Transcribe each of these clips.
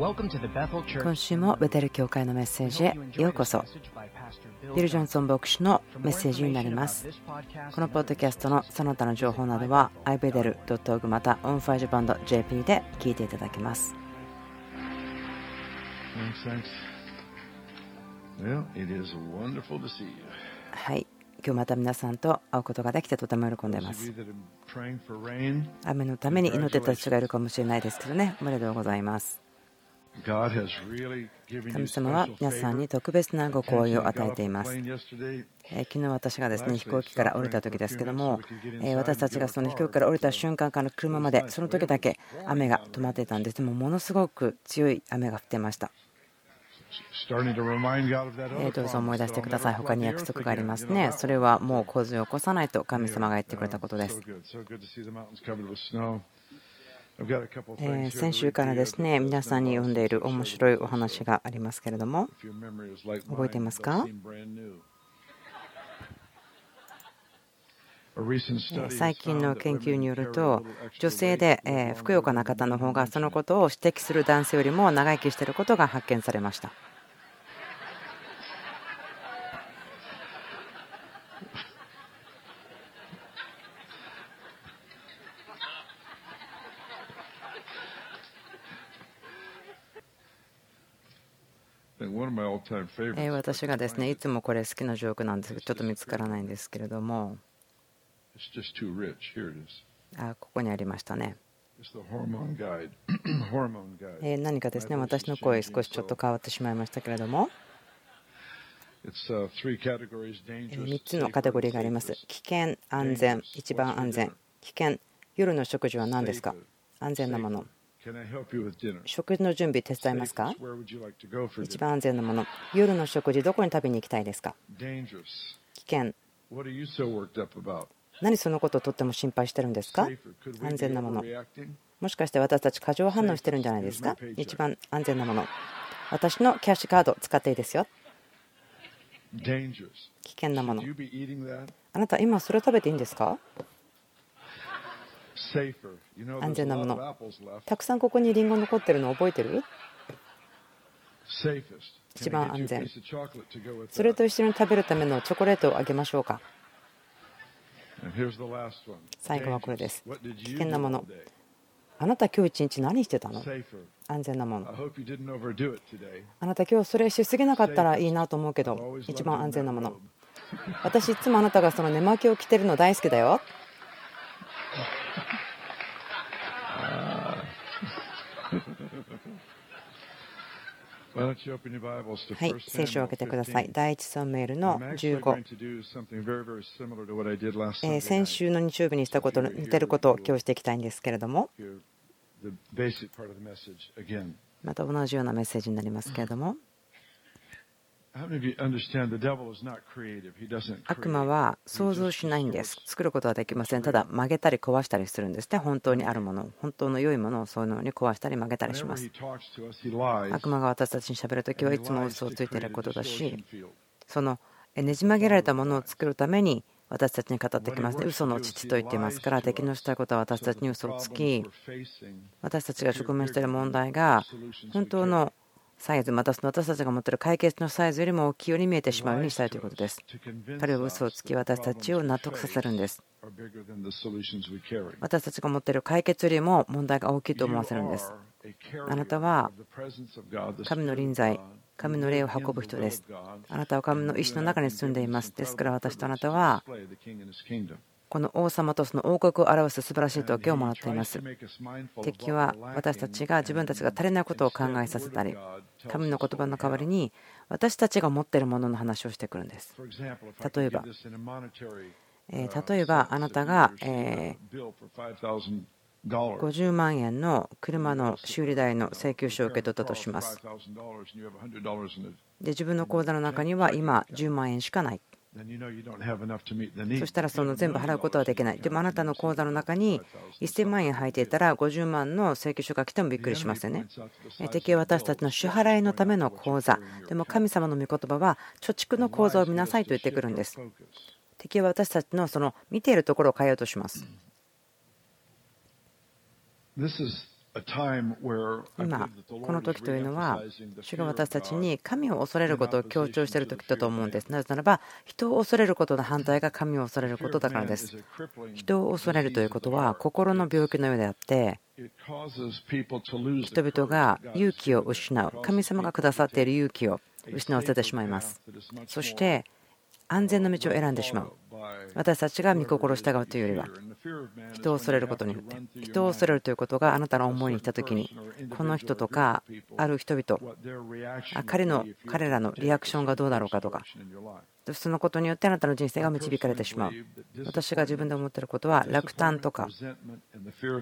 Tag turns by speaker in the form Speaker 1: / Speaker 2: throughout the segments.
Speaker 1: 今週もベテル教会のメッセージへようこそ。ビル・ジョンソン牧師のメッセージになります。このポッドキャストのその他の情報などは iBedel.org また OnFireBand.jp で聞いていただけます。はい。今日また皆さんと会うことができてとても喜んでいます。雨のために祈ってた人がいるかもしれないですけどね。おめでとうございます神様は皆さんに特別なご好意を与えています。昨日私がですね飛行機から降りた時ですけども私たちがその飛行機から降りた瞬間から車までその時だけ雨が止まっていたんです。でもものすごく強い雨が降ってました。どうぞ思い出してください。他に約束がありますね。それはもう洪水を起こさないと神様が言ってくれたことです先週からですね皆さんに読んでいる面白いお話がありますけれども。覚えていますか？最近の研究によると女性でふくよかな方の方がそのことを指摘する男性よりも長生きしていることが発見されました。私がですねいつもこれ好きなジョークなんですけどちょっと見つからないんですけれども。あここにありましたね。何かですね私の声少しちょっと変わってしまいましたけれども。3つのカテゴリーがあります。危険安全一番安全。危険夜の食事は何ですか？安全なもの食事の準備手伝いますか？一番安全なもの。夜の食事どこに食べに行きたいですか？危険。何そのことをとっても心配してるんですか？安全なもの。もしかして私たち過剰反応してるんじゃないですか？一番安全なもの。私のキャッシュカード使っていいですよ。危険なもの。あなた今それを食べていいんですか？安全なもの。たくさんここにリンゴ残ってるの覚えてる？一番安全。それと一緒に食べるためのチョコレートをあげましょうか。最後はこれです。危険なもの。あなた今日一日何してたの？安全なもの。あなた今日それしすぎなかったらいいなと思うけど一番安全なもの。私いつもあなたがその寝巻きを着てるの大好きだよはい、聖書を開けてください。第一サムメールの15。先週の日曜日にしたこと似てることを今日していきたいんですけれども、また同じようなメッセージになりますけれども、悪魔は想像しないんです。作ることはできません。ただ曲げたり壊したりするんですね。本当にあるもの、本当の良いものをそういうのに壊したり曲げたりします。悪魔が私たちにしゃべるときはいつも嘘をついていることだし、そのねじ曲げられたものを作るために私たちに語ってきますね。嘘の父と言っていますから、敵のしたいことは私たちに嘘をつき、私たちが直面している問題が本当のサイズ、またその私たちが持っている解決のサイズよりも大きいように見えてしまうようにしたいということです。彼は嘘をつき、私たちを納得させるんです。私たちが持っている解決よりも問題が大きいと思わせるんです。あなたは神の臨在、神の霊を運ぶ人です。あなたは神の意志の中に住んでいます。ですから私とあなたはこの王様とその王国を表す素晴らしい時をもらっています。敵は私たちが自分たちが足りないことを考えさせたり、神の言葉の代わりに私たちが持っているものの話をしてくるんです。例えば、例えばあなたが50万円の車の修理代の請求書を受け取ったとします。で自分の口座の中には今10万円しかない。そしたらその全部払うことはできない。でもあなたの口座の中に1000万円入っていたら50万の請求書が来てもびっくりしますよね。敵は私たちの支払いのための口座。でも神様の御言葉は貯蓄の口座を見なさいと言ってくるんです。敵は私たちのその見ているところを変えようとします。今、この時というのは、主が私たちに神を恐れることを強調している時だと思うんです。なぜならば、人を恐れることの反対が神を恐れることだからです。人を恐れるということは心の病気のようであって、人々が勇気を失う、神様がくださっている勇気を失わせてしまいます。そして、安全な道を選んでしまう。私たちが御心を従うというよりは、人を恐れることによって、人を恐れるということがあなたの思いに来たときに、この人とか、ある人々、彼の彼らのリアクションがどうだろうかとか、そのことによってあなたの人生が導かれてしまう。私が自分で思っていることは、落胆とか、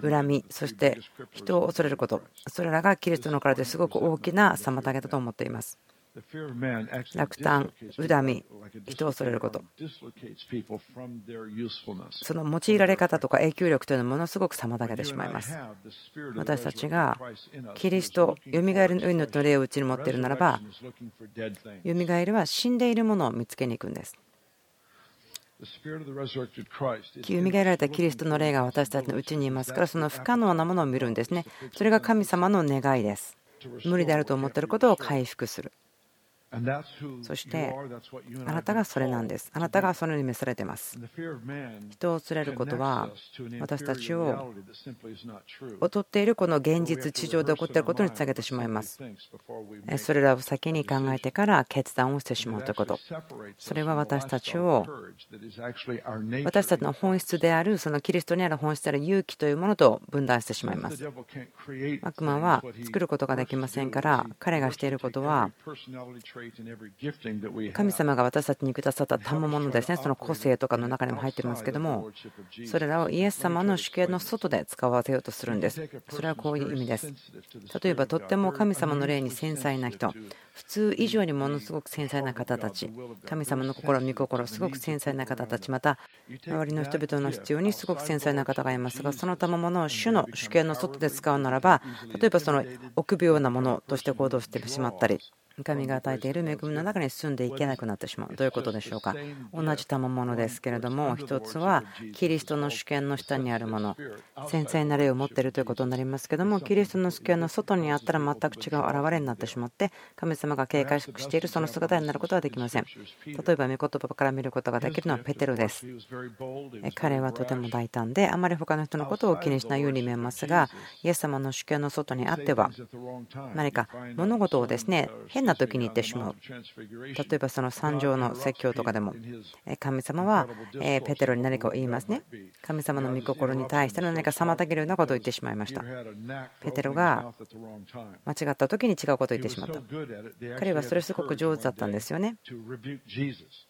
Speaker 1: 恨み、そして人を恐れること、それらがキリストの体ですごく大きな妨げだと思っています。落胆、恨み、人を恐れること、その用いられ方とか影響力というのはものすごく妨げてしまいます。私たちがキリスト、よみがえるの命の霊をうちに持っているならば、よみがえりは死んでいるものを見つけに行くんです。よみがえられたキリストの霊が私たちのうちにいますから、その不可能なものを見るんですね。それが神様の願いです。無理であると思っていることを回復する。そしてあなたがそれなんです。あなたがそのように召されています。人を連れることは私たちを劣っているこの現実、地上で起こっていることにつなげてしまいます。それらを先に考えてから決断をしてしまうということ。それは私たちを私たちの本質であるそのキリストにある本質である勇気というものと分断してしまいます。悪魔は作ることができませんから彼がしていることは神様が私たちにくださった賜物ですね、その個性とかの中にも入っていますけども、それらをイエス様の主権の外で使わせようとするんです。それはこういう意味です。例えば、とっても神様の霊に繊細な人、普通以上にものすごく繊細な方たち、神様の心、御心、すごく繊細な方たち、また周りの人々の必要にすごく繊細な方がいますが、その賜物を主の主権の外で使うならば、例えばその臆病なものとして行動してしまったり、神が与えている恵みの中に住んでいけなくなってしまう。どういうことでしょうか。同じ賜物ですけれども、一つはキリストの主権の下にあるもの、繊細な例を持っているということになりますけども、キリストの主権の外にあったら全く違う現れになってしまって、神様が警戒しているその姿になることはできません。例えば、御言葉から見ることができるのはペテロです。彼はとても大胆で、あまり他の人のことを気にしないように見えますが、イエス様の主権の外にあっては、何か物事をですね変な時に言ってしまう。例えばその三条の説教とかでも、神様はペテロに何かを言いますね。神様の御心に対しての何か妨げるようなことを言ってしまいました。ペテロが間違った時に違うことを言ってしまった。彼はそれすごく上手だったんですよね。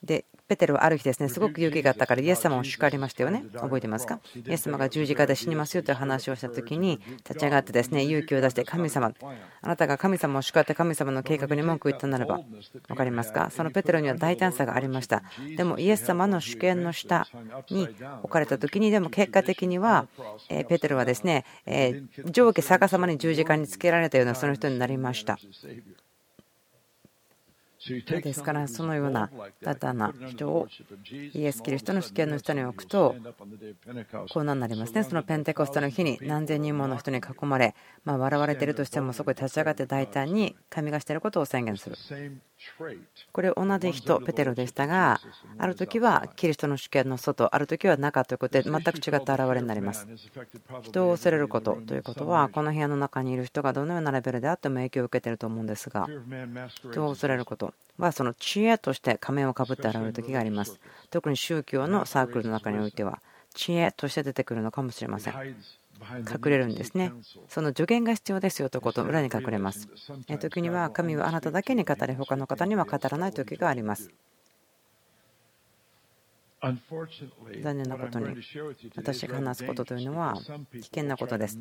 Speaker 1: で、ペテロはある日ですね、すごく勇気があったからイエス様を叱りましたよね。覚えてますか？イエス様が十字架で死にますよという話をした時に立ち上がってですね、勇気を出して神様、あなたが神様を叱って神様の計画に文句言ったならば、分かりますか？そのペテロには大胆さがありました。でも、イエス様の主権の下に置かれた時に、でも結果的には、ペテロはですね、上下逆さまに十字架につけられたようなその人になりました。ですからそのような大胆な人をイエス・キリストの主権の下に置くとこうなりますね。そのペンテコステの日に何千人もの人に囲まれま笑われているとしてもそこに立ち上がって大胆に神がしていることを宣言する。これ同じ人ペテロでしたがある時はキリストの主権の外ある時は中ということで全く違った現れになります。人を恐れることということはこの部屋の中にいる人がどのようなレベルであっても影響を受けていると思うんですが人を恐れることはその知恵として仮面をかぶって現れる時があります特に宗教のサークルの中においては知恵として出てくるのかもしれません隠れるんですね。その助言が必要ですよということを裏に隠れます。時には神はあなただけに語り、他の方には語らない時があります。残念なことに私が話すことというのは危険なことです。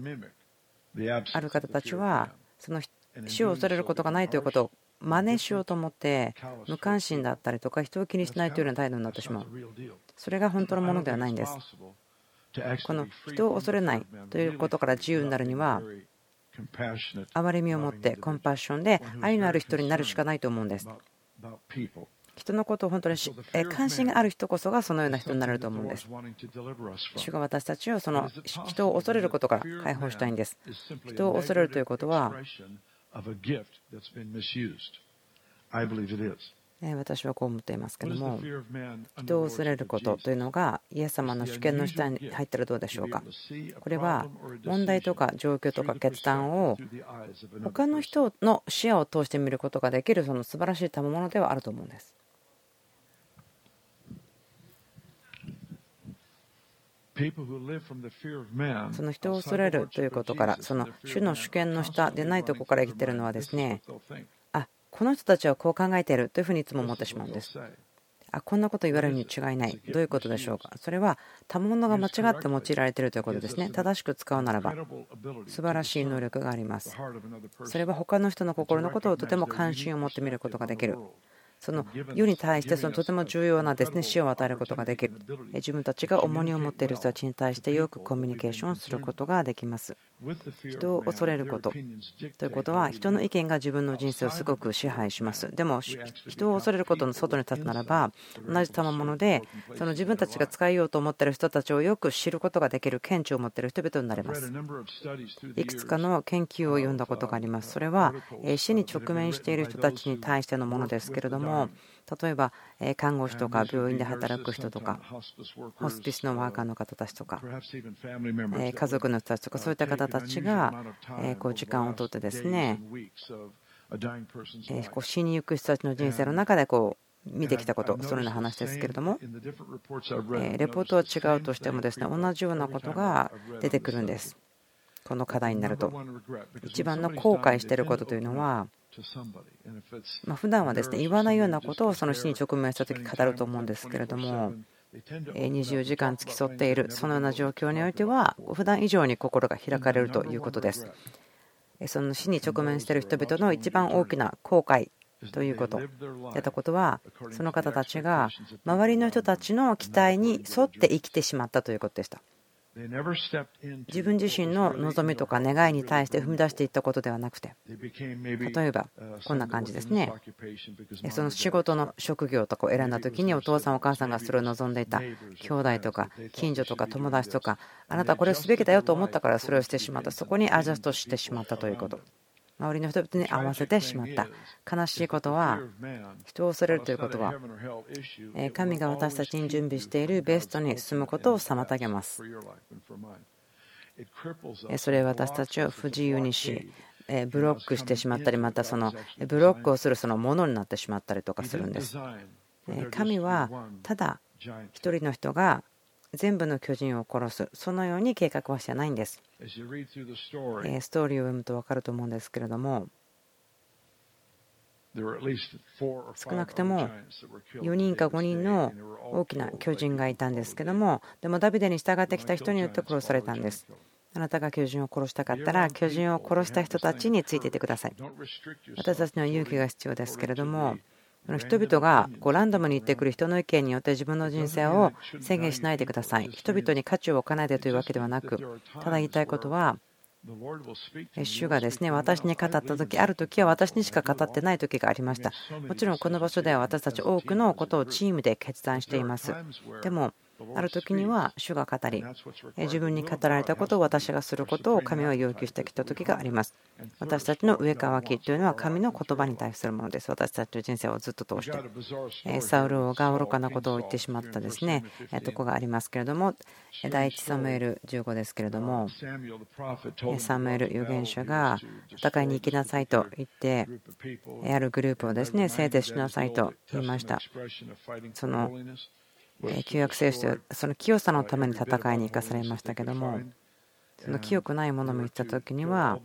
Speaker 1: ある方たちはその死を恐れることがないということを真似しようと思って無関心だったりとか人を気にしないというような態度になってしまう。それが本当のものではないんです。この人を恐れないということから自由になるには憐れみを持ってコンパッションで愛のある人になるしかないと思うんです。人のことを本当に関心がある人こそがそのような人になれると思うんです。主が私たちをその人を恐れることから解放したいんです。人を恐れるということは私はこう思っていますけども人を恐れることというのがイエス様の主権の下に入ったらどうでしょうか？これは問題とか状況とか決断を他の人の視野を通して見ることができるその素晴らしい賜物ではあると思うんです。その人を恐れるということからその主の主権の下でないところから生きているのはですねあこの人たちはこう考えているというふうにいつも思ってしまうんです。あこんなこと言われるに違いない。どういうことでしょうか？それは賜物が間違って用いられているということですね。正しく使うならば素晴らしい能力があります。それは他の人の心のことをとても関心を持って見ることができるその世に対してそのとても重要なですね死を与えることができる。自分たちが重荷を持っている人たちに対してよくコミュニケーションすることができます。人を恐れること。ということは人の意見が自分の人生をすごく支配します。でも人を恐れることの外に立つならば同じ賜物でその自分たちが使いようと思っている人たちをよく知ることができる見地を持っている人々になれます。いくつかの研究を読んだことがあります。それは死に直面している人たちに対してのものですけれどもも例えば看護師とか病院で働く人とかホスピスのワーカーの方たちとか家族の人たちとかそういった方たちがこう時間をとってですね死にゆく人たちの人生の中でこう見てきたこと、そのような話ですけれども、レポートは違うとしてもですね同じようなことが出てくるんです。この課題になると。一番の後悔していることというのは、まあ、普段はですね言わないようなことをその死に直面した時語ると思うんですけれども24時間付き添っているそのような状況においては普段以上に心が開かれるということです。その死に直面している人々の一番大きな後悔ということやったことはその方たちが周りの人たちの期待に沿って生きてしまったということでした自分自身の望みとか願いに対して踏み出していったことではなくて例えばこんな感じですね。その仕事の職業とかを選んだ時にお父さんお母さんがそれを望んでいた。兄弟とか近所とか友達とかあなたこれをすべきだよと思ったからそれをしてしまった。そこにアジャストしてしまったということ周りの人々に合わせてしまった。悲しいことは人を恐れるということは神が私たちに準備しているベストに進むことを妨げます。それは私たちを不自由にしブロックしてしまったりまたそのブロックをするそのものになってしまったりとかするんです。神はただ一人の人が全部の巨人を殺す。そのように計画はしてないんです。ストーリーを読むと分かると思うんですけれども。少なくとも4人か5人の大きな巨人がいたんですけども。でもダビデに従ってきた人によって殺されたんです。あなたが巨人を殺したかったら巨人を殺した人たちについていてください。私たちには勇気が必要ですけれども人々がこうランダムに行ってくる人の意見によって自分の人生を制限しないでください。人々に価値を置かないでというわけではなく、ただ言いたいことは、主がですね私に語った時ある時は私にしか語ってない時がありましたもちろんこの場所では私たち多くのことをチームで決断していますでもある時には主が語り自分に語られたことを私がすることを神は要求してきた時があります。私たちの上かわきというのは神の言葉に対するものです。私たちの人生をずっと通して。サウル王が愚かなことを言ってしまったですね。とこがありますけれども第1サムエル15ですけれどもサムエル預言者が戦いに行きなさいと言ってあるグループをですね聖徹しなさいと言いました。その旧約聖書ではその清さのために戦いに行かされましたけどもその清くないものも言った時には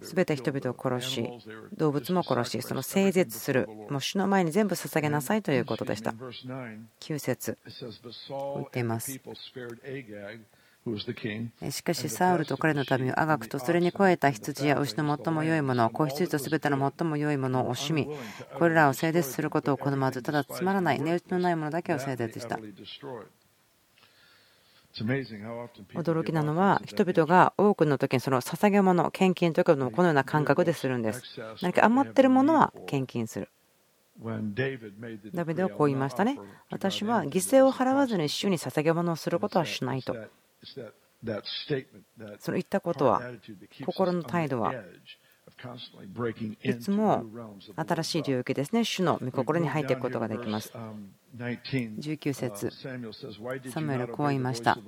Speaker 1: 全て人々を殺し動物も殺しその整絶するもう主の前に全部捧げなさいということでした。9節言っています。しかし、サウルと彼の民をあがくと、それに超えた羊や牛の最も良いもの、子羊とすべての最も良いものを惜しみ、これらを整絶することを好まず、ただつまらない、値打ちのないものだけを整絶した。驚きなのは、人々が多くの時にその捧げ物、献金ということもこのような感覚でするんです。何か余ってるものは献金する。ダビデはこう言いましたね。私は犠牲を払わずに主に捧げ物をすることはしないと。その言ったことは、心の態度はいつも新しい領域ですね、主の御心に入っていくことができます。19節サムエルはこう言いました。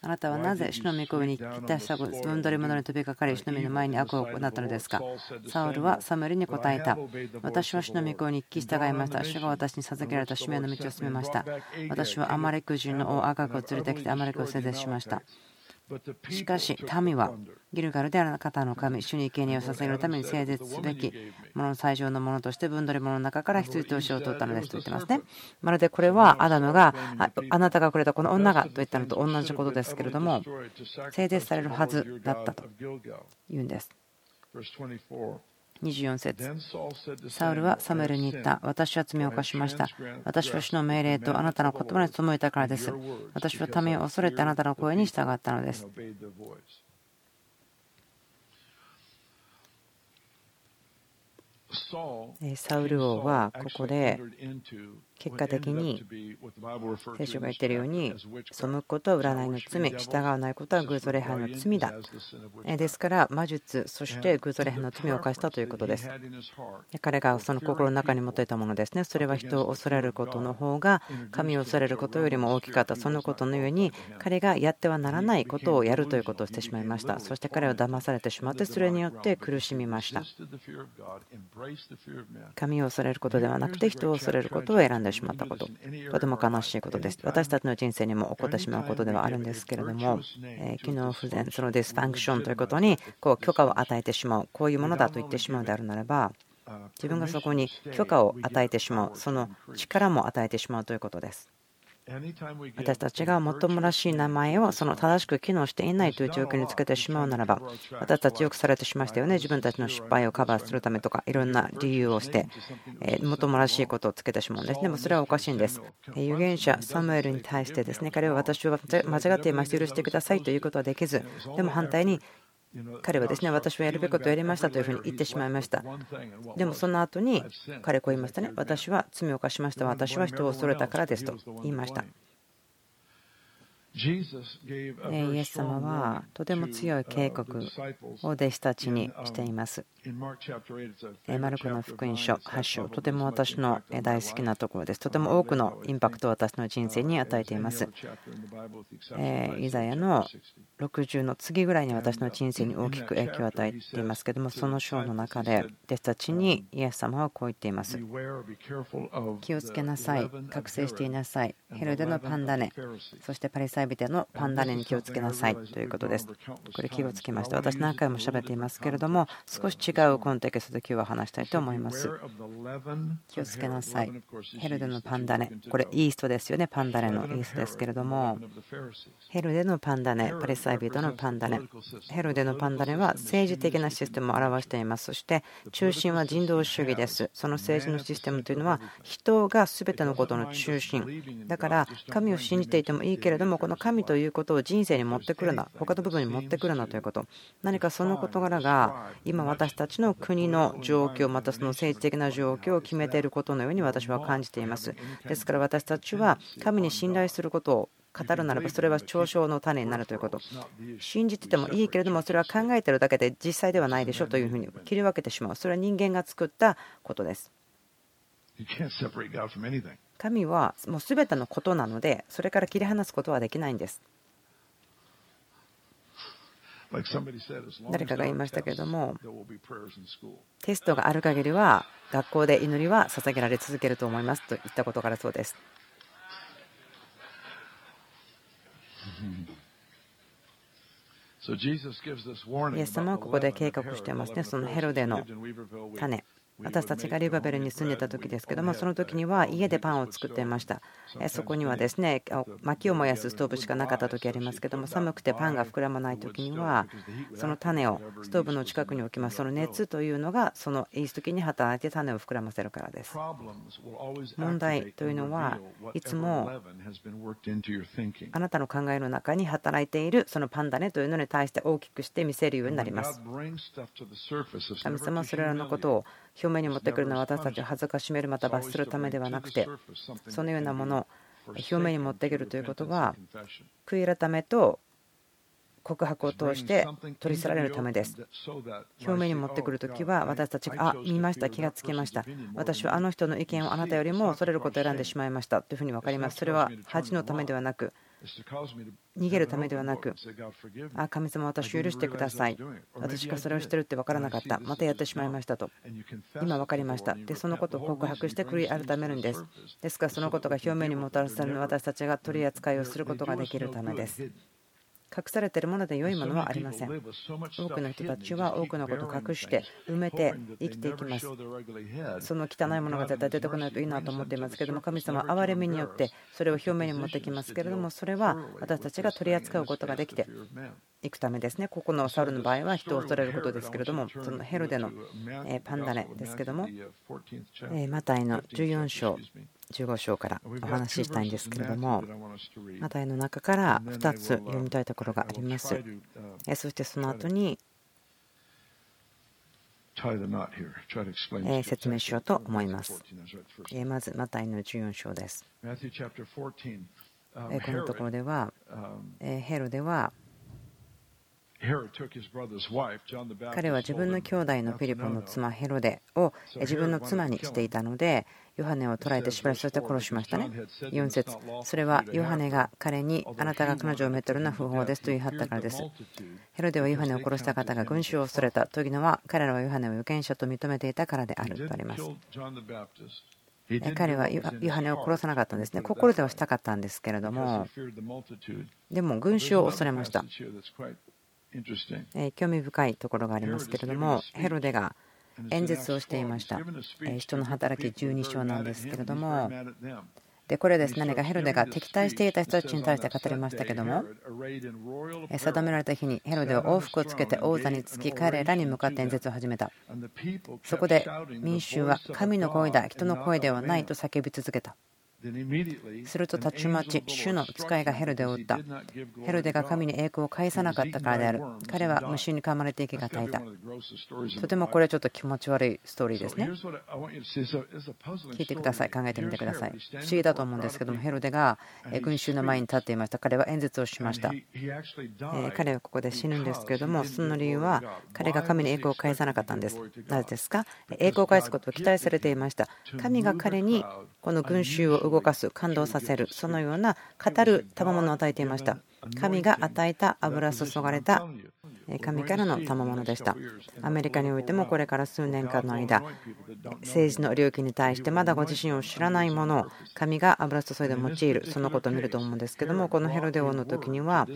Speaker 1: あなたはなぜ主の御声に北した分取り物に飛びかかり主の身の前に悪を行ったのですか？サウルはサムエルに答えた。私は主の御声に聞き従いました。主が私に授けられた使命の道を進めました。私はアマレク人の王アガクを連れてきてアマレクを制絶しました。しかし民はギルガルである方の神主に生贄を捧げるために整絶すべきものの最上のものとして分取り物の中から羊と牛を取ったのですと言ってますね。まるでこれはアダムがあなたがくれたこの女がと言ったのと同じことですけれども整絶されるはずだったと言うんです24節サウルはサムエルに言った。私は罪を犯しました。私は主の命令とあなたの言葉に背いたからです。私は民を恐れてあなたの声に従ったのです。サウル王はここで結果的に聖書が言っているように背くことは占いの罪従わないことは偶像礼拝の罪だですから魔術そして偶像礼拝の罪を犯したということです彼がその心の中に持っていたものですねそれは人を恐れることの方が神を恐れることよりも大きかったそのことのように彼がやってはならないことをやるということをしてしまいましたそして彼は騙されてしまってそれによって苦しみました神を恐れることではなくて人を恐れることを選んでしまったこと、とても悲しいことです。私たちの人生にも起こってしまうことではあるんですけれども、機能不全、その dysfunction ということにこう許可を与えてしまう、こういうものだと言ってしまうのであるならば、自分がそこに許可を与えてしまう、その力も与えてしまうということです。私たちがもっともらしい名前をその正しく機能していないという状況につけてしまうならば私たちよくされてしましたよね。自分たちの失敗をカバーするためとかいろんな理由をしてもっともらしいことをつけてしまうんですでもそれはおかしいんです。預言者サムエルに対してですね彼は私は間違っています。許してくださいということはできずでも反対に彼はですね私はやるべきことをやりましたというふうに言ってしまいました。でもその後に彼こう言いましたね。私は罪を犯しました。私は人を恐れたからですと言いました。イエス様はとても強い警告を弟子たちにしています。マルコの福音書8章、とても私の大好きなところです。とても多くのインパクトを私の人生に与えています。イザヤの60の次ぐらいに私の人生に大きく影響を与えていますけども、その章の中で弟子たちにイエス様はこう言っています。気をつけなさい、覚醒していなさい、ヘルデのパンダネ、そしてパリサイ人のパンダネに気をつけなさいということです。これ気をつけました。私何回も喋っていますけれども、少し違うコンテキストで今日は話したいと思います。気をつけなさい。ヘルデのパンダネ。これイーストですよね。パンダネのイーストですけれども、ヘルデのパンダネ、パレサイ人のパンダネ。ヘルデのパンダネは政治的なシステムを表しています。そして中心は人道主義です。その政治のシステムというのは人が全てのことの中心。だから神を信じていてもいいけれども、この神ということを人生に持ってくるな、他の部分に持ってくるなということ、何かその事柄が今、私たちの国の状況、またその政治的な状況を決めていることのように私は感じています。ですから私たちは神に信頼することを語るならばそれは嘲笑の種になるということ。信じててもいいけれどもそれは考えてるだけで実際ではないでしょというふうに切り分けてしまう。それは人間が作ったことです。神はもう全てのことなのでそれから切り離すことはできないんです誰かが言いましたけれどもテストがある限りは学校で祈りは捧げられ続けると思いますと言ったことからそうです。イエス様はここで計画していますね、そのヘロデの種。私たちがリバベルに住んでた時ですけどもその時には家でパンを作っていました。そこにはですね薪を燃やすストーブしかなかった時ありますけども寒くてパンが膨らまない時にはその種をストーブの近くに置きます。その熱というのがそのイースト菌に働いて種を膨らませるからです。問題というのはいつもあなたの考えの中に働いているそのパンダネというのに対して大きくして見せるようになります。神様はそれらのことを表表面に持ってくるのは私たちを恥ずかしめるまた罰するためではなくてそのようなものを表面に持ってくるということは悔い改めと告白を通して取り去られるためです。表面に持ってくるときは私たちが、あ、見ました、気がつきました。私はあの人の意見をあなたよりも恐れることを選んでしまいましたというふうに分かります。それは恥のためではなく、逃げるためではなく、あ、神様、私を許してください。私がそれをしてるって分からなかった。またやってしまいましたと。今分かりました。で、そのことを告白して悔い改めるんです。ですから、そのことが表面にもたらされる私たちが取り扱いをすることができるためです。隠されているもので良いものはありません。多くの人たちは多くのことを隠して埋めて生きていきます。その汚いものが絶対出てこないといいなと思っていますけれども、神様は憐れみによってそれを表面に持ってきますけれども、それは私たちが取り扱うことができていくためですね。ここのサウルの場合は人を恐れることですけれども、そのヘロデのパンダネですけども、マタイの14章15章からお話ししたいんですけれども、マタイの中から2つ読みたいところがあります。そしてその後に説明しようと思います。まず、マタイの14章です。このところでは、ヘロでは、彼は自分の兄弟のフィリポの妻ヘロデを自分の妻にしていたのでヨハネを捕らえて縛りそして殺しましたね。4節。それはヨハネが彼にあなたが彼女をめとるのは不法ですと言い張ったからです。ヘロデはヨハネを殺した方が群衆を恐れたというのは彼らはヨハネを預言者と認めていたからであるとあります。彼はヨハネを殺さなかったんですね。心ではしたかったんですけれども。でも群衆を恐れました。興味深いところがありますけれどもヘロデが演説をしていました。人の働き12章なんですけれども。でこれです何かヘロデが敵対していた人たちに対して語りましたけども定められた日にヘロデは往復をつけて王座につき彼らに向かって演説を始めた。そこで民衆は神の声だ人の声ではないと叫び続けたするとたちまち主の使いがヘロデを撃った。ヘロデが神に栄光を返さなかったからである。彼は虫に噛まれて息が絶えた。とてもこれはちょっと気持ち悪いストーリーですね。聞いてください。考えてみてください。不思議だと思うんですけども、ヘロデが群衆の前に立っていました。彼は演説をしました。彼はここで死ぬんですけれども、その理由は彼が神に栄光を返さなかったんです。なぜですか栄光を返すことを期待されていました。神が彼にこの群衆を動かす感動させるそのような語る賜物を与えていました。神が与えた油注がれた神からの賜物でした。アメリカにおいてもこれから数年間の間、政治の領域に対してまだご自身を知らないものを神が油注いで用いる、そのことを見ると思うんですけども、このヘロデ王の時には、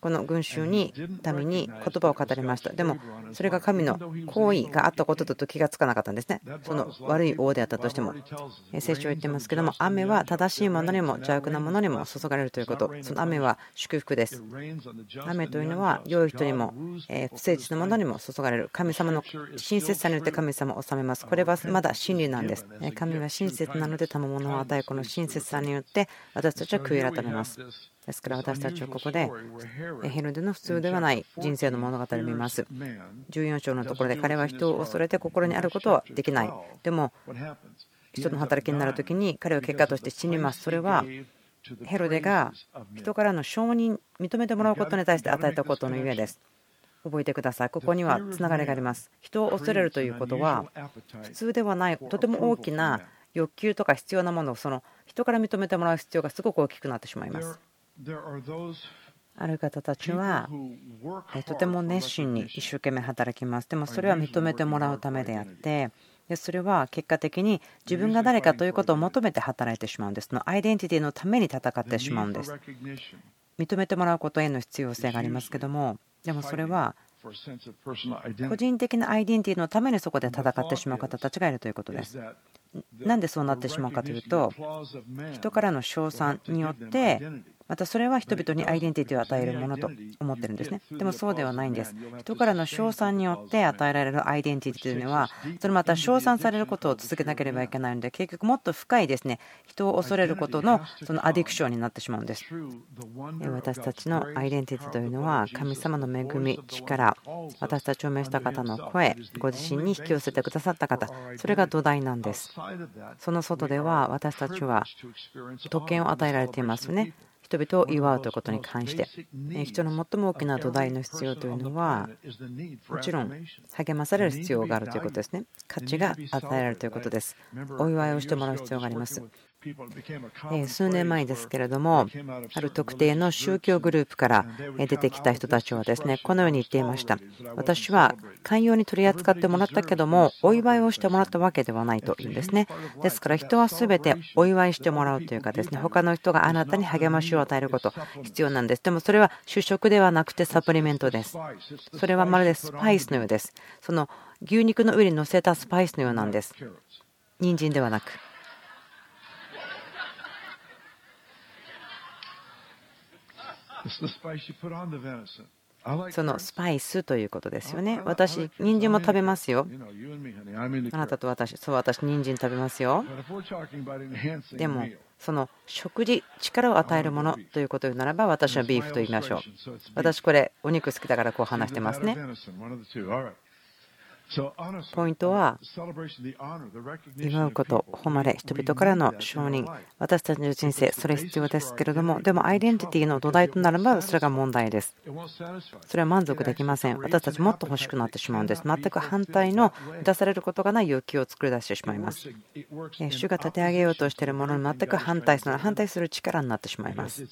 Speaker 1: この群衆に、民に言葉を語りました。でも、それが神の行為があったことだと気がつかなかったんですね。その悪い王であったとしても。聖書は言ってますけども、雨は正しいものにも邪悪なものにも注がれるということ、その雨は祝福です。雨というのは良い人にもえ不誠実なものにも注がれる。神様の親切さによって神様を治めます。これはまだ真理なんです。神は親切なので賜物を与えこの親切さによって私たちは悔い改めます。ですから私たちはここでヘロデの普通ではない人生の物語を見ます。14章のところで彼は人を恐れて心にあることはできない。でも人の働きになる時に彼は結果として死にます。それはヘロデが人からの承認認めてもらうことに対して与えたことのゆえです覚えてください。ここにはつながりがあります。人を恐れるということは、普通ではない、とても大きな欲求とか必要なものをその人から認めてもらう必要がすごく大きくなってしまいます。ある方たちはとても熱心に一生懸命働きます。でもそれは認めてもらうためであって、それは結果的に自分が誰かということを求めて働いてしまうんです。のアイデンティティのために戦ってしまうんです。認めてもらうことへの必要性がありますけども、でもそれは個人的なアイデンティティのためにそこで戦ってしまう方たちがいるということです。なんでそうなってしまうかというと人からの称賛によってまたそれは人々にアイデンティティを与えるものと思ってるんですね。でもそうではないんです。人からの称賛によって与えられるアイデンティティというのは、それまた称賛されることを続けなければいけないので、結局もっと深いですね、人を恐れることのそのアディクションになってしまうんです。私たちのアイデンティティというのは、神様の恵み、力、私たちを召した方の声、ご自身に引き寄せてくださった方、それが土台なんです。その外では私たちは特権を与えられていますね。人々を祝うということに関して人の最も大きな土台の必要というのはもちろん励まされる必要があるということですね。価値が与えられるということです。お祝いをしてもらう必要があります。数年前ですけれども、ある特定の宗教グループから出てきた人たちはですねこのように言っていました。私は寛容に取り扱ってもらったけども、お祝いをしてもらったわけではないというんですね。ですから人は全てお祝いしてもらうというかですね、他の人があなたに励ましを与えること必要なんです。でもそれは主食ではなくてサプリメントです。それはまるでスパイスのようです。その牛肉の上に乗せたスパイスのようなんです。人参ではなく。そのスパイスということですよね。私、人参も食べますよ。あなたと私、そう、私、人参食べますよ。でも、その食事、力を与えるものということならば、私はビーフと言いましょう。私、これ、お肉好きだからこう話してますね。ポイントは祝うこと、誉れ、人々からの承認、私たちの人生、それ必要ですけれども、でもアイデンティティの土台となれば、それが問題です。それは満足できません。私たちもっと欲しくなってしまうんです。全く反対の出されることがない欲求を作り出してしまいます。主が立て上げようとしているものに全く反対する、反対する力になってしまいます。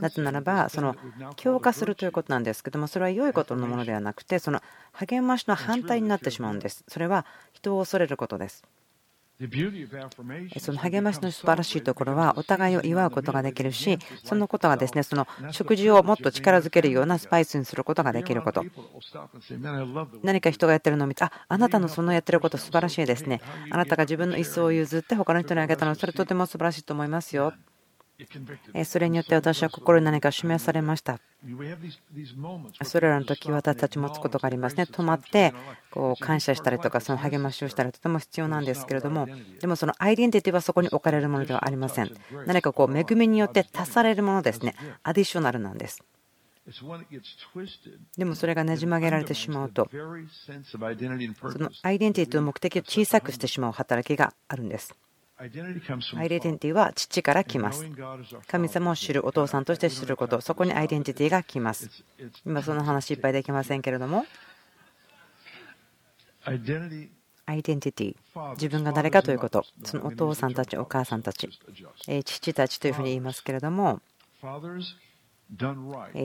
Speaker 1: なぜならば、その強化するということなんですけども、それは良いことのものではなくて、その励ましの反対になってしまうんです。それは人を恐れることです。その励ましの素晴らしいところはお互いを祝うことができるしそのことがですねその食事をもっと力づけるようなスパイスにすることができること。何か人がやってるのを見てああなたのそのやってること素晴らしいですね。あなたが自分の椅子を譲って他の人にあげたのそれとても素晴らしいと思いますよそれによって私は心に何か示されました。それらの時私たち持つことがありますね。止まってこう感謝したりとかその励ましをしたりとても必要なんですけれどもでもそのアイデンティティはそこに置かれるものではありません。何かこう恵みによって足されるものですね。アディショナルなんです。でもそれがねじ曲げられてしまうとそのアイデンティティと目的を小さくしてしまう働きがあるんです。アイデンティティは父から来ます。神様を知る、お父さんとして知ること、そこにアイデンティティが来ます。今その話いっぱいできませんけれども、アイデンティティ、自分が誰かということ、そのお父さんたち、お母さんたち、父たちというふうに言いますけれども、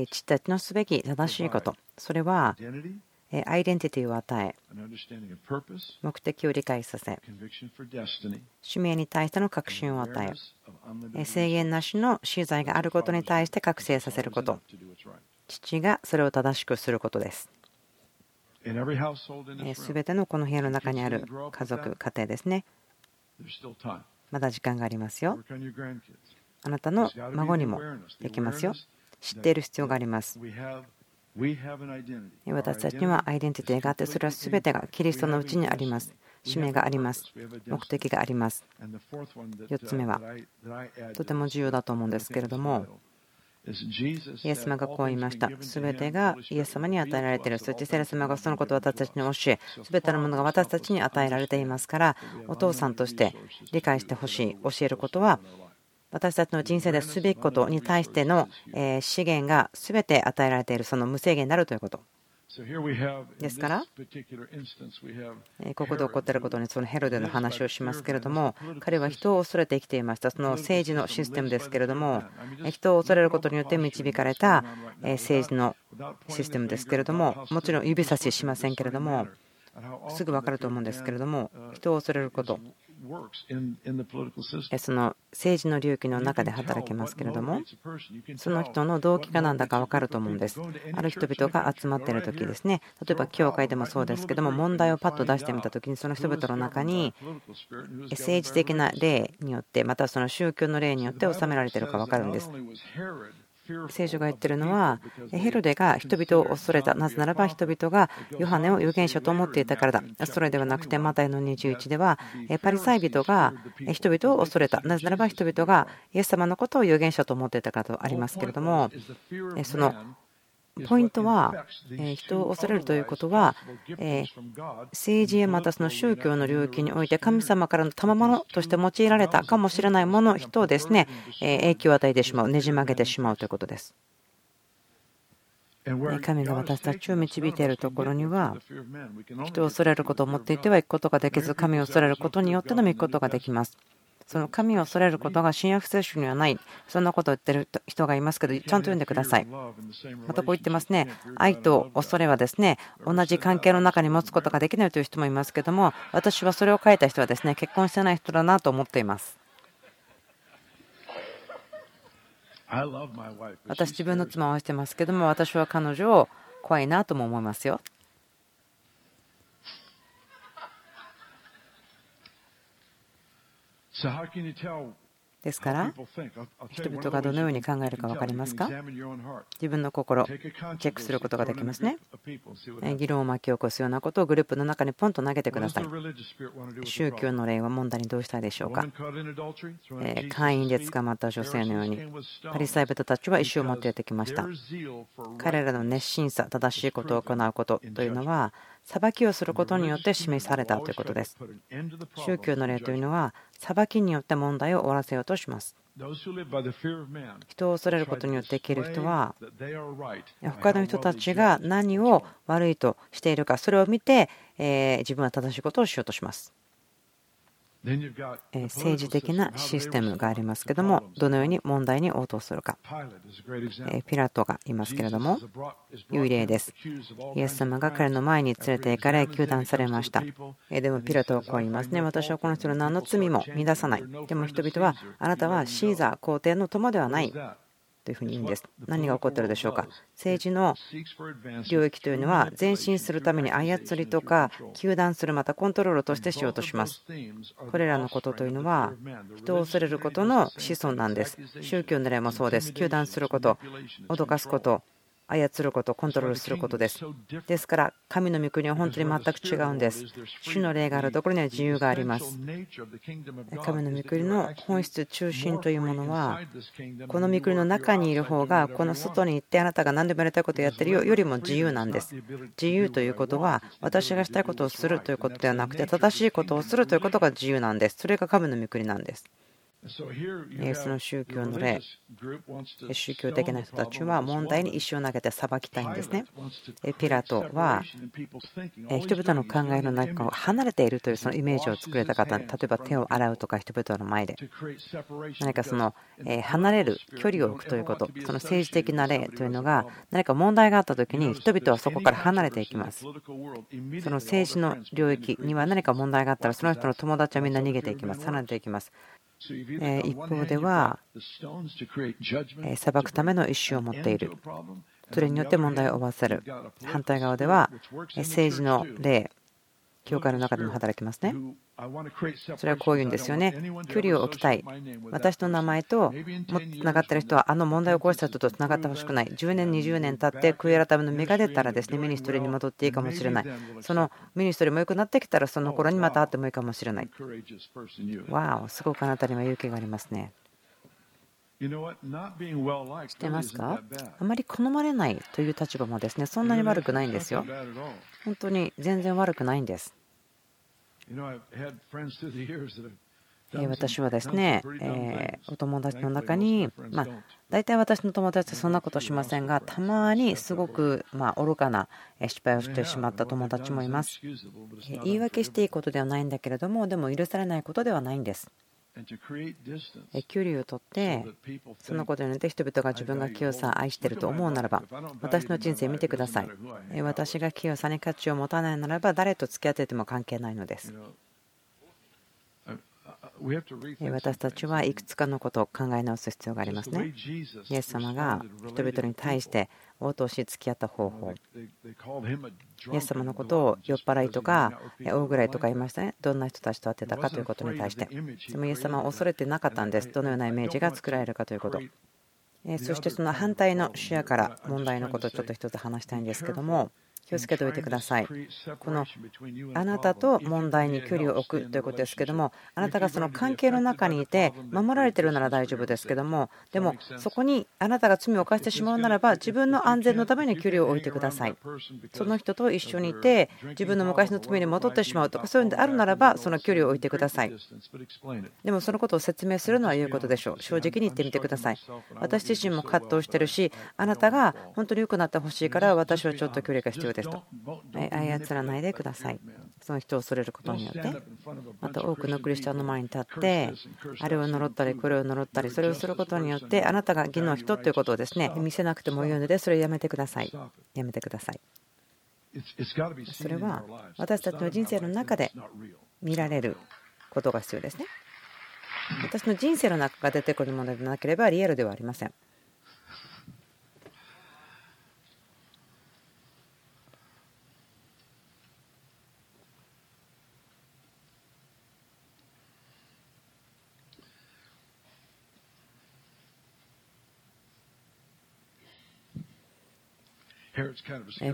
Speaker 1: 父たちのすべき正しいこと、それはアイデンティティを与え、目的を理解させ、使命に対しての確信を与え、制限なしの資材があることに対して覚醒させること、父がそれを正しくすることです。すべてのこの部屋の中にある家族、家庭ですね。まだ時間がありますよ。あなたの孫にもできますよ。知っている必要があります。私たちにはアイデンティティがあって、それは全てがキリストのうちにあります。使命があります。目的があります。4つ目は、とても重要だと思うんですけれども、イエス様がこう言いました。すべてがイエス様に与えられている。そしてセレス様がそのことを私たちに教え、すべてのものが私たちに与えられていますから、お父さんとして理解してほしい、教えることは私たちの人生ですべきことに対しての資源が全て与えられている、その無制限になるということ。ですから、ここで起こっていることにそのヘロデの話をしますけれども、彼は人を恐れて生きていました、その政治のシステムですけれども、人を恐れることによって導かれた政治のシステムですけれども、もちろん指差ししませんけれども、すぐ分かると思うんですけれども、人を恐れること、その政治の隆起の中で働きますけれども、その人の動機が何だか分かると思うんです。ある人々が集まっている時ですね、例えば教会でもそうですけども、問題をパッと出してみた時に、その人々の中に政治的な例によって、またその宗教の例によって収められているか分かるんです。聖書が言ってるのはヘロデが人々を恐れた。なぜならば人々がヨハネを預言者と思っていたからだ。それではなくてマタイの21ではパリサイ人が人々を恐れた。なぜならば人々がイエス様のことを預言者と思っていたからとありますけれどもそのポイントは人を恐れるということは政治やまたその宗教の領域において神様からの賜物として用いられたかもしれないもの人をですね影響を与えてしまうねじ曲げてしまうということです。神が私たちを導いているところには人を恐れることを持っていてはいくことができず神を恐れることによってのみくことができます。その神を恐れることが新約聖書にはない、そんなことを言ってる人がいますけど、ちゃんと読んでください。またこう言ってますね、愛と恐れはですね、同じ関係の中に持つことができないという人もいますけども、私はそれを書いた人はですね、結婚してない人だなと思っています。私、自分の妻を愛してますけども、私は彼女を怖いなとも思いますよ。ですから人々がどのように考えるか分かりますか自分の心チェックすることができますね議論を巻き起こすようなことをグループの中にポンと投げてください宗教の例は問題にどうしたいでしょうか会員で捕まった女性のようにパリサイ人たちは意思を持ってやってきました彼らの熱心さ正しいことを行うことというのは裁きをすることによって示されたということです。宗教の例というのは、裁きによって問題を終わらせようとします。人を恐れることによって生きる人は、他の人たちが何を悪いとしているか、それを見て、自分は正しいことをしようとします。政治的なシステムがありますけどもどのように問題に応答するか。ピラトがいますけれども有例です。イエス様が彼の前に連れて行かれ糾弾されました。でもピラトはこう言います。ね私はこの人の何の罪も乱さない。でも人々はあなたはシーザー皇帝の友ではないというふうに言うんです。何が起こっているでしょうか？政治の領域というのは前進するために操りとか糾弾するまたコントロールとしてしようとします。これらのことというのは人を恐れることの子孫なんです。宗教の例もそうです。糾弾すること、脅かすこと、操ること、コントロールすることです。ですから、神の御国は本当に全く違うんです。主の霊があるところには自由があります。神の御国の本質、中心というものは、この御国の中にいる方が、この外に行ってあなたが何でもやりたいことをやってるよよりも自由なんです。自由ということは、私がしたいことをするということではなくて、正しいことをするということが自由なんです。それが神の御国なんです。その宗教の例、宗教的な人たちは問題に石を投げて裁きたいんですね。ピラトは人々の考えの中を離れているというそのイメージを作れた方、例えば手を洗うとか人々の前で、何かその離れる、距離を置くということ、その政治的な例というのが何か問題があったときに人々はそこから離れていきます。その政治の領域には何か問題があったらその人の友達はみんな逃げていきます、離れていきます。一方では裁くための意思を持っているそれによって問題を負わせる反対側では政治の霊教会の中でも働きますね。それはこういうんですよね。距離を置きたい。私の名前とつながっている人は、あの問題を起こした人とつながってほしくない。10年、20年経って悔い改めの芽が出たらですね、ミニストリーに戻っていいかもしれない。そのミニストリーも良くなってきたら、その頃にまた会ってもいいかもしれない。わお、すごくあなたには勇気がありますね。知ってますか？あまり好まれないという立場もですねそんなに悪くないんですよ。本当に全然悪くないんです。私はですね、えお友達の中に、まあ、大体私の友達はそんなことしませんが、たまにすごくま愚かな失敗をしてしまった友達もいます。言い訳していいことではないんだけれども、でも許されないことではないんです。距離をとってそのことによって人々が自分が清さを愛していると思うならば私の人生見てください。私が清さに価値を持たないならば誰と付き合ってても関係ないのです。私たちはいくつかのことを考え直す必要がありますね。イエス様が人々に対して応答し付き合った方法。イエス様のことを酔っ払いとか大ぐらいとか言いましたね。どんな人たちと会ってたかということに対して。でもイエス様は恐れてなかったんです。どのようなイメージが作られるかということ。そしてその反対の視野から問題のことをちょっと一つ話したいんですけども気をつけておいてください。このあなたと問題に距離を置くということですけどもあなたがその関係の中にいて守られてるなら大丈夫ですけどもでもそこにあなたが罪を犯してしまうならば自分の安全のために距離を置いてください。その人と一緒にいて自分の昔の罪に戻ってしまうとかそういうのであるならばその距離を置いてください。でもそのことを説明するのは言うことでしょう。正直に言ってみてください。私自身も葛藤してるしあなたが本当に良くなってほしいから私はちょっと距離が必要ですと。操らないでください。その人を恐れることによって、また多くのクリスチャンの前に立って、あれを呪ったり、これを呪ったり、それをすることによって、あなたが義の人ということをですね見せなくてもいいので、それをやめてください。やめてください。それは私たちの人生の中で見られることが必要ですね。私の人生の中が出てくるものでなければリアルではありません。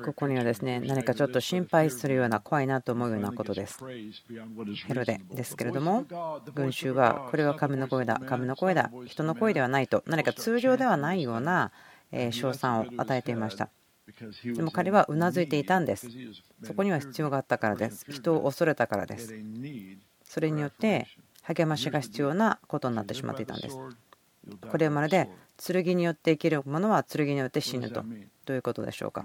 Speaker 1: ここにはですね何かちょっと心配するような怖いなと思うようなことです。ヘロデですけれども群衆はこれは神の声だ神の声だ人の声ではないと何か通常ではないような称賛を与えていました。でも彼はうなずいていたんです。そこには必要があったからです。人を恐れたからです。それによって励ましが必要なことになってしまっていたんです。これはまるで剣によって生きる者は剣によって死ぬと。どういうことでしょうか？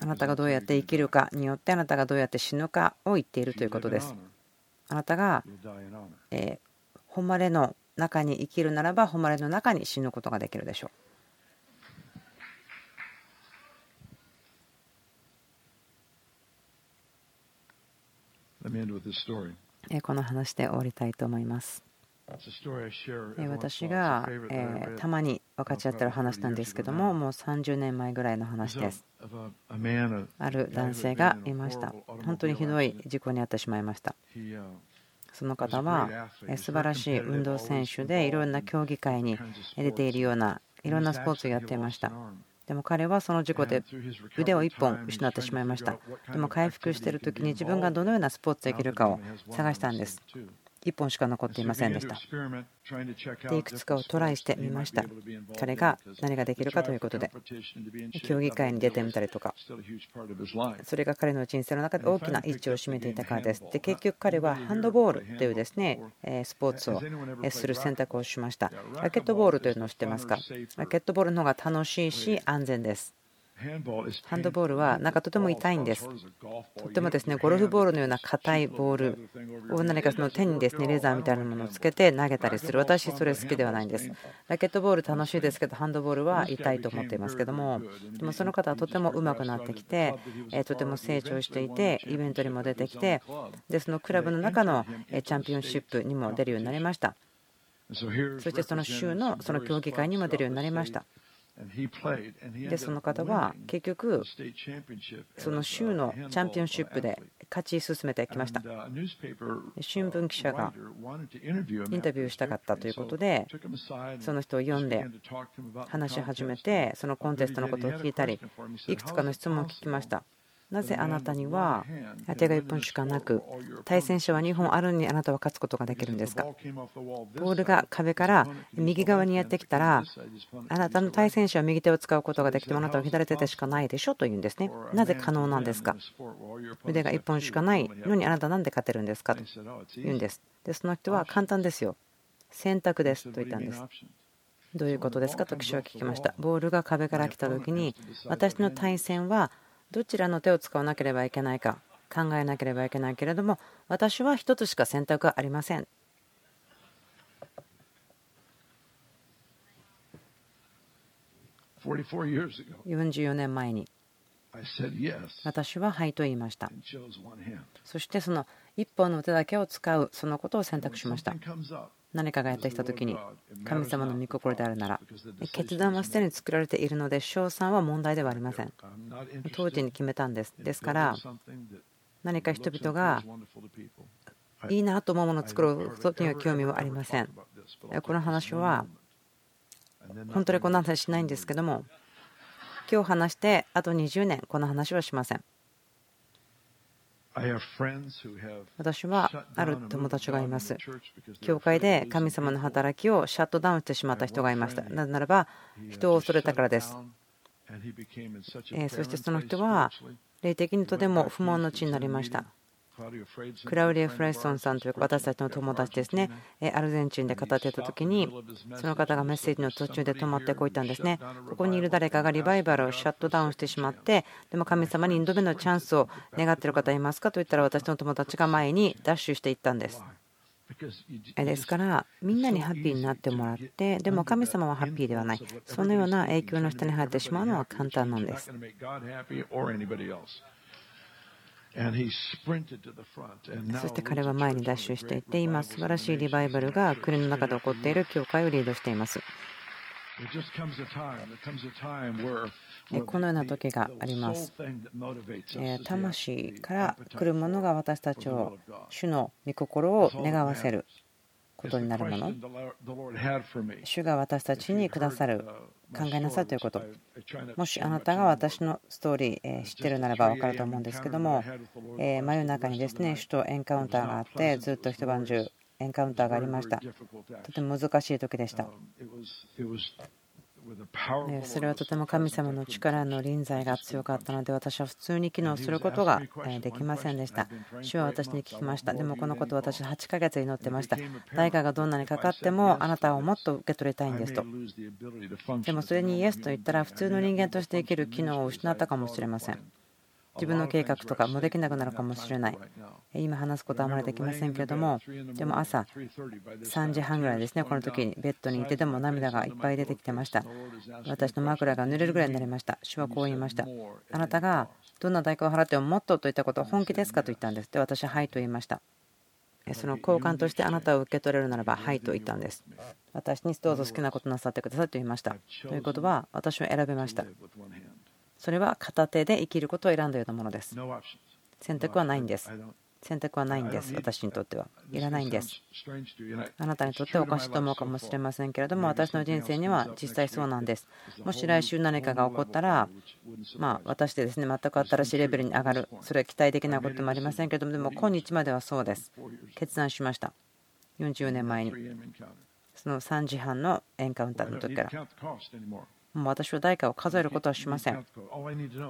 Speaker 1: あなたがどうやって生きるかによってあなたがどうやって死ぬかを言っているということです。あなたが、え誉れの中に生きるならば誉れの中に死ぬことができるでしょう。この話で終わりたいと思います。私がたまに分かち合ってる話なんですけどももう30年前ぐらいの話です。ある男性がいました。本当にひどい事故に遭ってしまいました。その方は素晴らしい運動選手でいろんな競技会に出ているようないろんなスポーツをやっていました。でも彼はその事故で腕を1本失ってしまいました。でも回復している時に自分がどのようなスポーツできるかを探したんです1本しか残っていませんでした。でいくつかをトライしてみました。彼が何ができるかということで、競技会に出てみたりとか、それが彼の人生の中で大きな位置を占めていたからです。で結局彼はハンドボールというですねスポーツをする選択をしました。ラケットボールというのを知ってますか？ラケットボールの方が楽しいし安全です。ハンドボールはなんかとても痛いんです。とてもですねゴルフボールのような硬いボールを何かその手にですねレーザーみたいなものをつけて投げたりする私それ好きではないんです。ラケットボール楽しいですけどハンドボールは痛いと思っていますけどもでもその方はとても上手くなってきてとても成長していてイベントにも出てきてでそのクラブの中のチャンピオンシップにも出るようになりました。そしてその州のその競技会にも出るようになりました。でその方は結局その州のチャンピオンシップで勝ち進めてきました。新聞記者がインタビューしたかったということでその人を呼んで話し始めてそのコンテストのことを聞いたりいくつかの質問を聞きましたなぜあなたには手が1本しかなく対戦者は2本あるのにあなたは勝つことができるんですか？ボールが壁から右側にやってきたらあなたの対戦者は右手を使うことができてもあなたは左手でしかないでしょというんですね。なぜ可能なんですか？腕が1本しかないのにあなたなんで勝てるんですか？と言うんです。でその人は簡単ですよ。選択ですと言ったんです。どういうことですか？と記者は聞きました。ボールが壁から来た時に私の対戦はどちらの手を使わなければいけないか考えなければいけないけれども私は1つしか選択がありません。44年前に私ははいと言いました。そしてその一本の手だけを使うそのことを選択しました何かがやってきた時に神様の御心であるなら決断はすでに作られているので賞賛は問題ではありません。当時に決めたんです。ですから何か人々がいいなと思うものを作ることには興味はありません。この話は本当にこんな話しないんですけども今日話してあと20年この話はしません私はある友達がいます。教会で神様の働きをシャットダウンしてしまった人がいました。なぜならば、人を恐れたからです。そしてその人は、霊的にとても不毛の地になりました。クラウディア・フレッソンさんという私たちの友達ですね、アルゼンチンで語っていた時に、その方がメッセージの途中で止まってこう言ったんですね。ここにいる誰かがリバイバルをシャットダウンしてしまって、でも神様に2度目のチャンスを願っている方いますかと言ったら、私の友達が前にダッシュしていったんです。ですから、みんなにハッピーになってもらって、でも神様はハッピーではない、そのような影響の下に入ってしまうのは簡単なんです。そして彼は前にダッシュしていて、今、素晴らしいリバイバルが国の中で起こっている教会をリードしています。このような時があります。魂から来るものが私たちを主の御心を願わせることになるもの。主が私たちにくださる考えなさいということ。もしあなたが私のストーリー知ってるならば分かると思うんですけども真夜中にですね主とエンカウンターがあってずっと一晩中エンカウンターがありました。とても難しい時でしたそれはとても神様の力の臨在が強かったので私は普通に機能することができませんでした。主は私に聞きました。でもこのこと私8ヶ月祈ってました。代価がどんなにかかってもあなたをもっと受け取りたいんですと。でもそれにイエスと言ったら普通の人間として生きる機能を失ったかもしれません自分の計画とかもできなくなるかもしれない。今話すことはあまりできませんけれどもでも朝3時半ぐらいですねこの時にベッドにいてでも涙がいっぱい出てきてました。私の枕が濡れるぐらいになりました。主はこう言いました。あなたがどんな代価を払ってももっとといったことは本気ですかと言ったんです。で私ははいと言いました。その交換としてあなたを受け取れるならばはいと言ったんです。私にどうぞ好きなことなさってくださいと言いました。ということは私は選べました。それは片手で生きることを選んだようなものです。選択はないんです。選択はないんです、私にとっては。いらないんです。あなたにとってはおかしいと思うかもしれませんけれども、私の人生には実際そうなんです。もし来週何かが起こったら、まあ、私でですね、全く新しいレベルに上がる、それは期待できないこともありませんけれども、でも今日まではそうです。決断しました。40年前に。その3時半のエンカウンターの時から。もう私は代価を数えることはしません。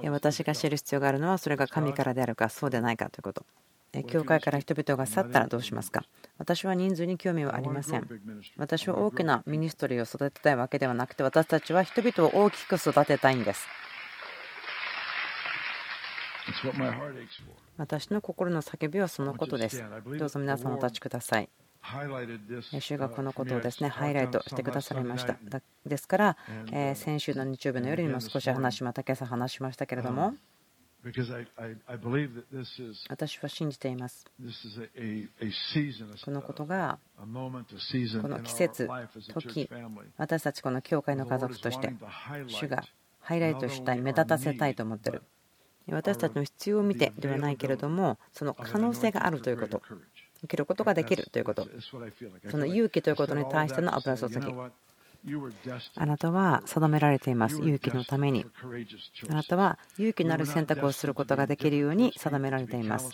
Speaker 1: 私が知る必要があるのはそれが神からであるかそうでないかということ。教会から人々が去ったらどうしますか？私は人数に興味はありません。私は大きなミニストリーを育てたいわけではなくて私たちは人々を大きく育てたいんです。私の心の叫びはそのことです。どうぞ皆さんお立ちください。主がこのことをですねハイライトしてくださりました。ですから、え先週の日曜日の夜にも少し話また今朝話しましたけれども。私は信じています。このことが、この季節、時、私たちこの教会の家族として、主がハイライトしたい、目立たせたいと思ってる。私たちの必要を見てではないけれども、その可能性があるということ。受けることができるということ、その勇気ということに対しての油注ぎ。あなたは定められています、勇気のために。あなたは勇気のある選択をすることができるように定められています。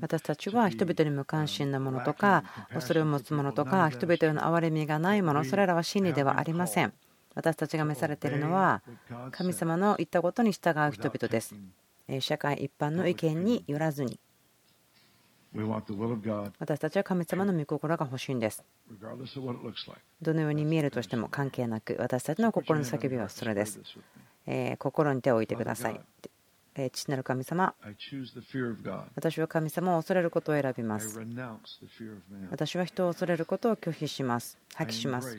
Speaker 1: 私たちは人々に無関心なものとか、恐れを持つものとか、人々への憐れみがないもの、それらは真理ではありません。私たちが召されているのは、神様の言ったことに従う人々です。社会一般の意見によらずに。私たちは神様の御心が欲しいんです。どのように見えるとしても関係なく、私たちの心の叫びはそれです。え心に手を置いてください。父なる神様、私は神様を恐れることを選びます。私は人を恐れることを拒否します。破棄します。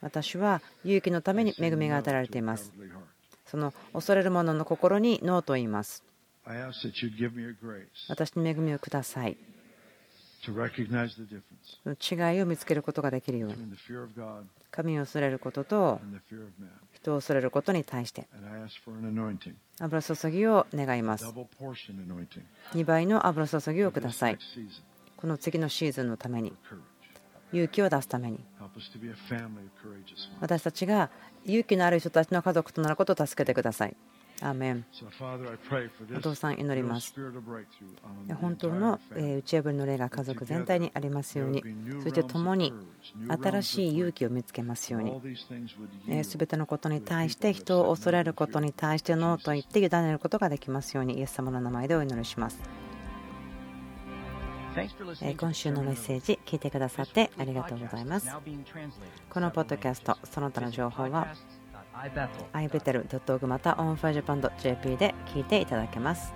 Speaker 1: 私は勇気のために恵みが与えられています。その恐れる者の心にノーと言います。私に恵みをください。違いを見つけることができるように。神を恐れることと人を恐れることに対して油注ぎを願います。2倍の油注ぎをください。この次のシーズンのために勇気を出すために私たちが勇気のある人たちの家族となることを助けてください。アーメンお父さん祈ります。本当の打ち破りの霊が家族全体にありますように。そして共に新しい勇気を見つけますように。全てのことに対して人を恐れることに対してノーと言って委ねることができますようにイエス様の名前でお祈りします。今週のメッセージ聞いてくださってありがとうございます。このポッドキャストその他の情報は iBethel.org またオンファイジャパンド .jp で聞いていただけます。